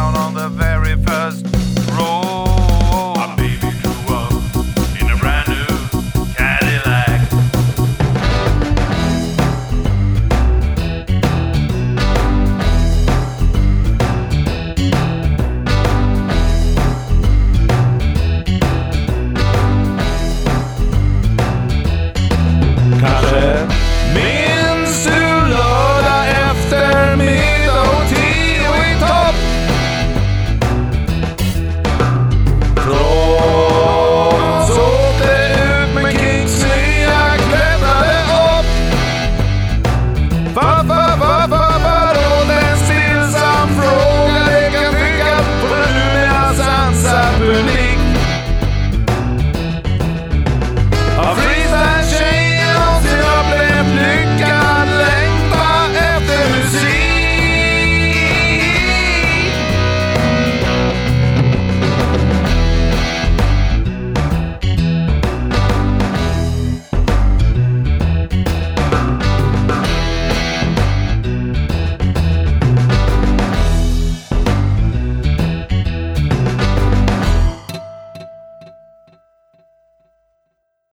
down on the valley.